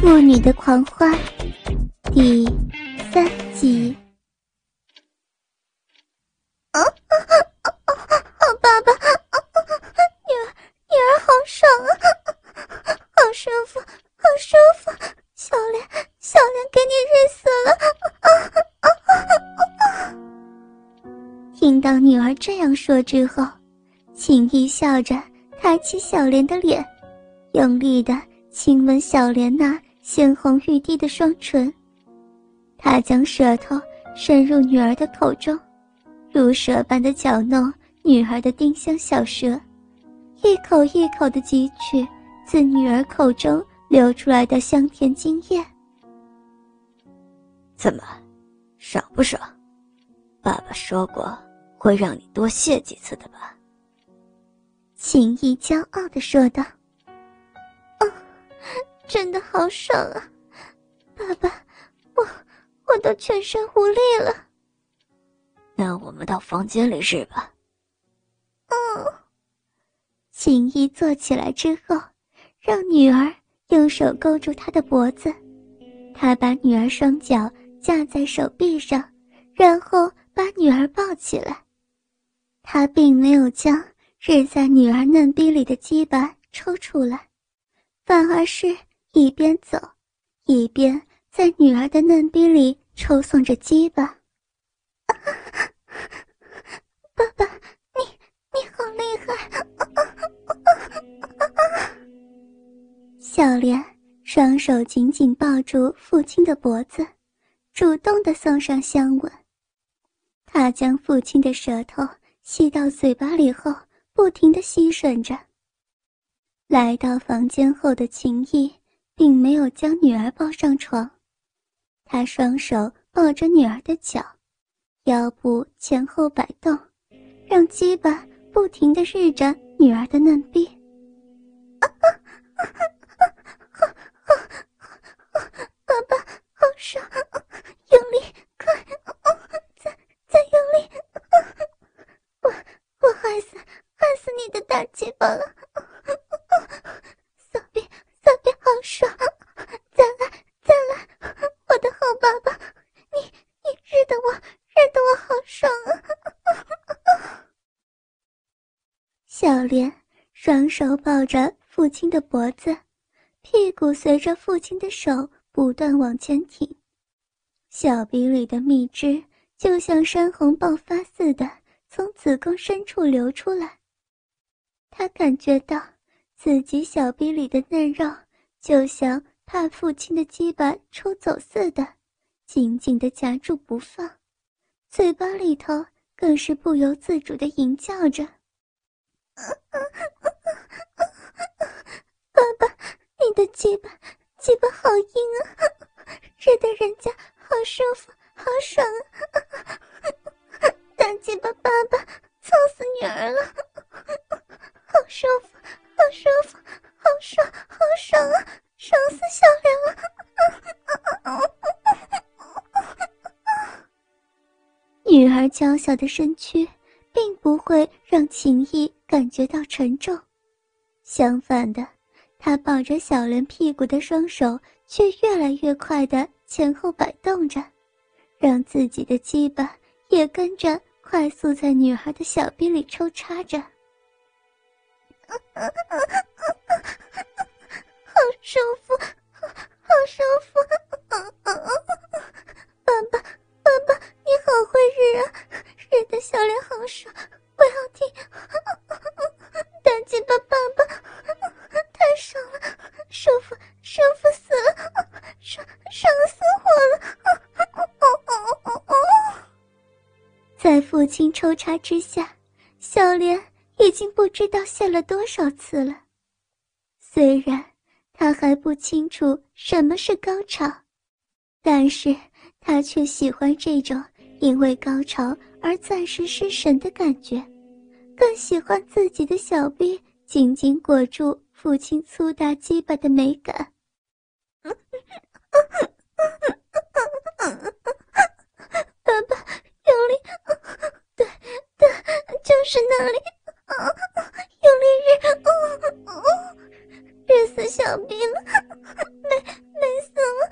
《魔女的狂欢》第三集。啊啊啊啊！爸爸，女儿，女儿好爽啊，好舒服，好舒服！小莲，小莲，给你日死了！啊啊啊啊！听到女儿这样说之后，秦毅笑着抬起小莲的脸，用力的亲吻小莲那。鲜红欲滴的双唇，他将舌头伸入女儿的口中，如蛇般的搅弄女儿的丁香小舌，一口一口的汲取自女儿口中流出来的香甜精液。怎么，爽不爽？爸爸说过会让你多谢几次的吧？秦毅骄傲的说道。真的好爽啊，爸爸，我我都全身无力了。那我们到房间里试吧。嗯。秦一坐起来之后，让女儿用手勾住他的脖子，他把女儿双脚架在手臂上，然后把女儿抱起来。他并没有将日在女儿嫩逼里的鸡巴抽出来，反而是。一边走，一边在女儿的嫩逼里抽送着鸡巴。爸爸，你你好厉害！小莲双手紧紧抱住父亲的脖子，主动的送上香吻。他将父亲的舌头吸到嘴巴里后，不停的吸吮着。来到房间后的秦毅。并没有将女儿抱上床，他双手抱着女儿的脚，腰部前后摆动，让鸡巴不停地日着女儿的嫩逼。爸爸，好爽，用力，快，再再用力！我我害死害死你的大鸡巴了！爽！再来，再来！我的好爸爸，你你日的我，日的我好爽啊！小莲双手抱着父亲的脖子，屁股随着父亲的手不断往前挺，小鼻里的蜜汁就像山洪爆发似的从子宫深处流出来。他感觉到自己小臂里的嫩肉。就像怕父亲的鸡巴抽走似的，紧紧的夹住不放，嘴巴里头更是不由自主的吟叫着：“爸爸，你的鸡巴，鸡巴好硬啊，热得人家好舒服，好爽啊！大鸡巴爸爸，操死女儿了，好舒服，好舒服。”好爽，好爽啊！爽死小莲了！女儿娇小的身躯并不会让秦毅感觉到沉重，相反的，他抱着小莲屁股的双手却越来越快的前后摆动着，让自己的鸡巴也跟着快速在女孩的小臂里抽插着。好舒服，好舒服！爸爸，爸爸，你好会日啊，日的小脸好爽，不要听。在父亲抽插之下，小莲。已经不知道泄了多少次了，虽然他还不清楚什么是高潮，但是他却喜欢这种因为高潮而暂时失神的感觉，更喜欢自己的小臂紧紧裹住父亲粗大鸡巴的美感。爸爸，用力，就是那里，啊、用力日，哦、哦，日死小兵了，没没死了，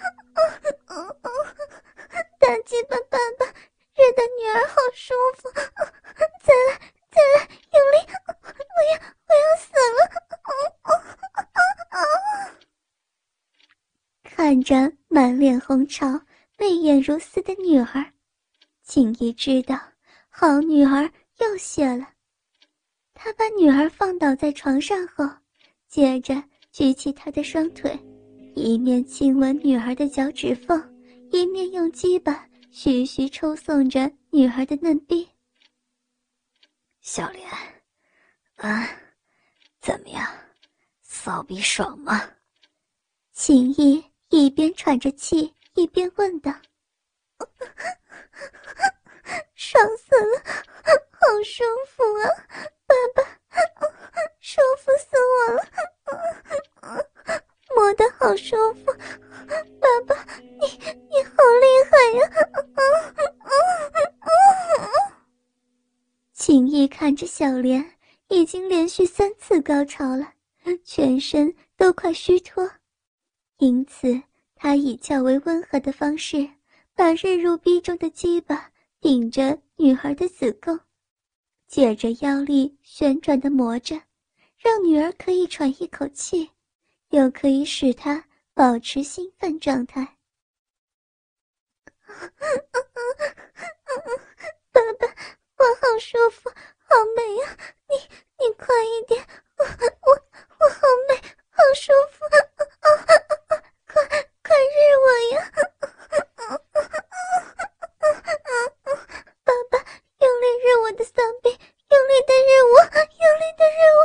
大鸡巴爸爸，日的女儿好舒服，再来再来，用力，我要我要死了，哦、哦、看着满脸红潮、媚眼如丝的女儿，锦衣知道。好女儿又谢了。他把女儿放倒在床上后，接着举起她的双腿，一面亲吻女儿的脚趾缝，一面用鸡巴徐徐抽送着女儿的嫩逼。小莲，啊，怎么样？骚逼爽吗？秦毅一边喘着气，一边问道：“ 爽死了，好舒服啊，爸爸，舒服死我了，摸得好舒服，爸爸，你你好厉害呀！”秦毅看着小莲，已经连续三次高潮了。全身都快虚脱，因此他以较为温和的方式，把日入逼中的鸡巴顶着女孩的子宫，借着腰力旋转的磨着，让女儿可以喘一口气，又可以使她保持兴奋状态。爸爸，我好舒服，好美啊！你你快一点，我我。我好美，好舒服，快快日我呀！爸爸，用力日我的骚逼，用力的日我，用力的日我！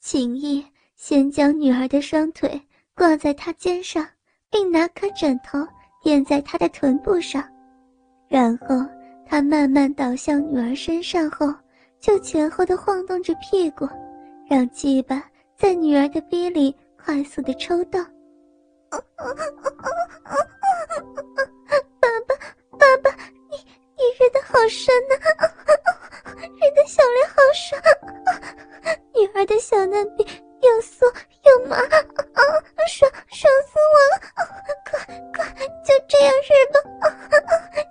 秦毅先将女儿的双腿挂在他肩上，并拿颗枕头垫在他的臀部上，然后他慢慢倒向女儿身上后。就前后的晃动着屁股，让鸡巴在女儿的逼里快速的抽动。爸爸，爸爸，你你日的好深呐，日的小脸好爽，女儿的小嫩逼又酥又麻，爽爽死我了！快快，就这样日吧，啊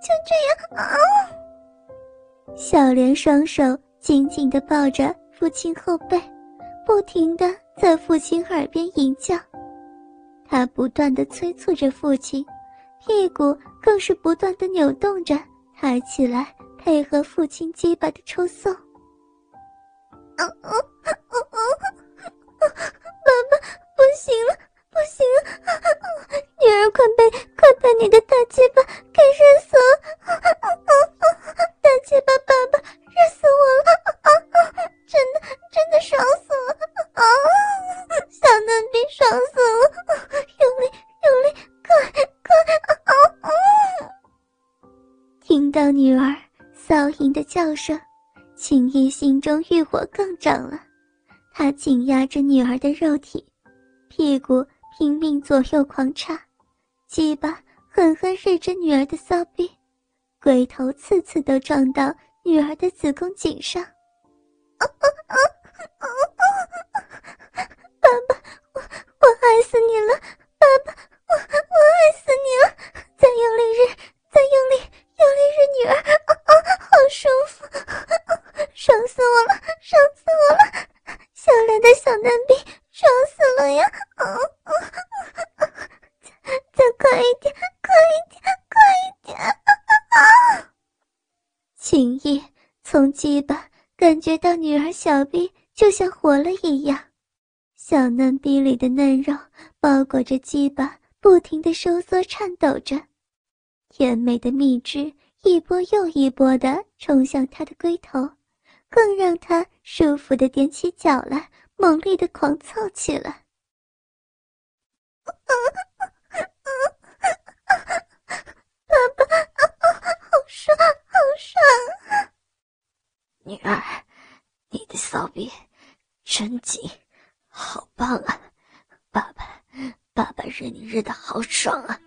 就这样。啊小莲双手。紧紧地抱着父亲后背，不停地在父亲耳边吟叫。他不断地催促着父亲，屁股更是不断地扭动着，抬起来配合父亲鸡巴的抽送。爸爸，听到女儿骚淫的叫声，秦毅心中欲火更涨了。他紧压着女儿的肉体，屁股拼命左右狂插，鸡巴狠狠日着女儿的骚逼，龟头次次都撞到。女儿的子宫颈上，我我爱死你了，爸爸，我我爱死你了！再用力日，再用力，用力日女儿，好舒服，爽死我了，爽死我了！小莲的小嫩逼，爽死了呀！再再快一点，快一点，快一点！秦毅 从鸡巴感觉到女儿小臂就像活了一样，小嫩逼里的嫩肉包裹着鸡巴，不停的收缩颤抖着，甜美的蜜汁一波又一波的冲向他的龟头，更让他舒服的踮起脚来，猛烈的狂躁起来。爸爸，好爽！好爽！女儿，你的骚逼真紧，好棒啊！爸爸，爸爸日你日的好爽啊！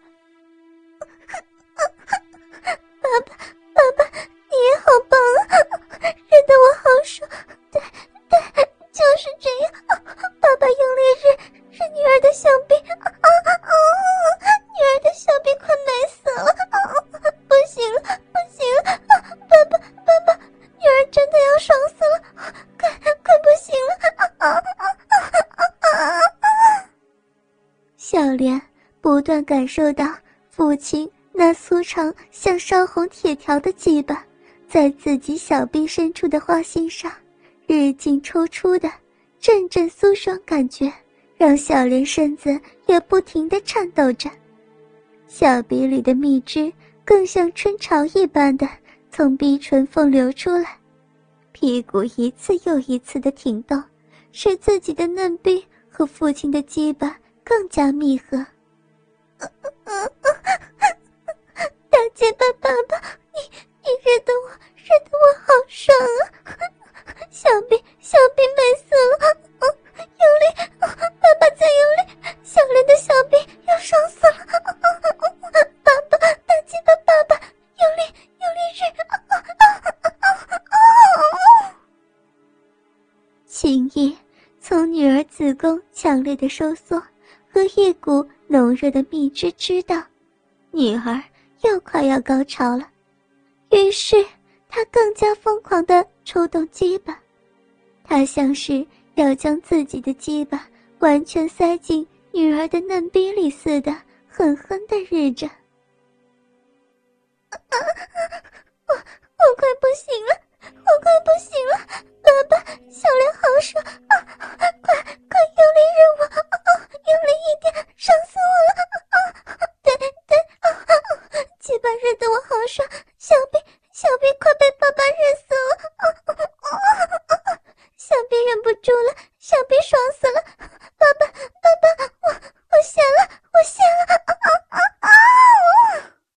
不断感受到父亲那粗长像烧红铁条的鸡巴，在自己小臂深处的花心上日进抽出的阵阵酥爽感觉，让小莲身子也不停地颤抖着，小臂里的蜜汁更像春潮一般的从鼻唇缝流出来，屁股一次又一次的挺动，使自己的嫩逼和父亲的鸡巴。更加密合。大姐的爸爸，你你认得我认得我好爽啊！小兵小兵美死了，用力，爸爸再用力，小莲的小兵要爽死了！爸爸，大姐的爸爸，用力用力日！情意从女儿子宫强烈的收缩。和一股浓热的蜜汁，知道女儿又快要高潮了，于是他更加疯狂地抽动鸡巴，他像是要将自己的鸡巴完全塞进女儿的嫩逼里似的，狠狠地日着。我我快不行了，我快不行了，爸爸，小莲好爽，快快用力日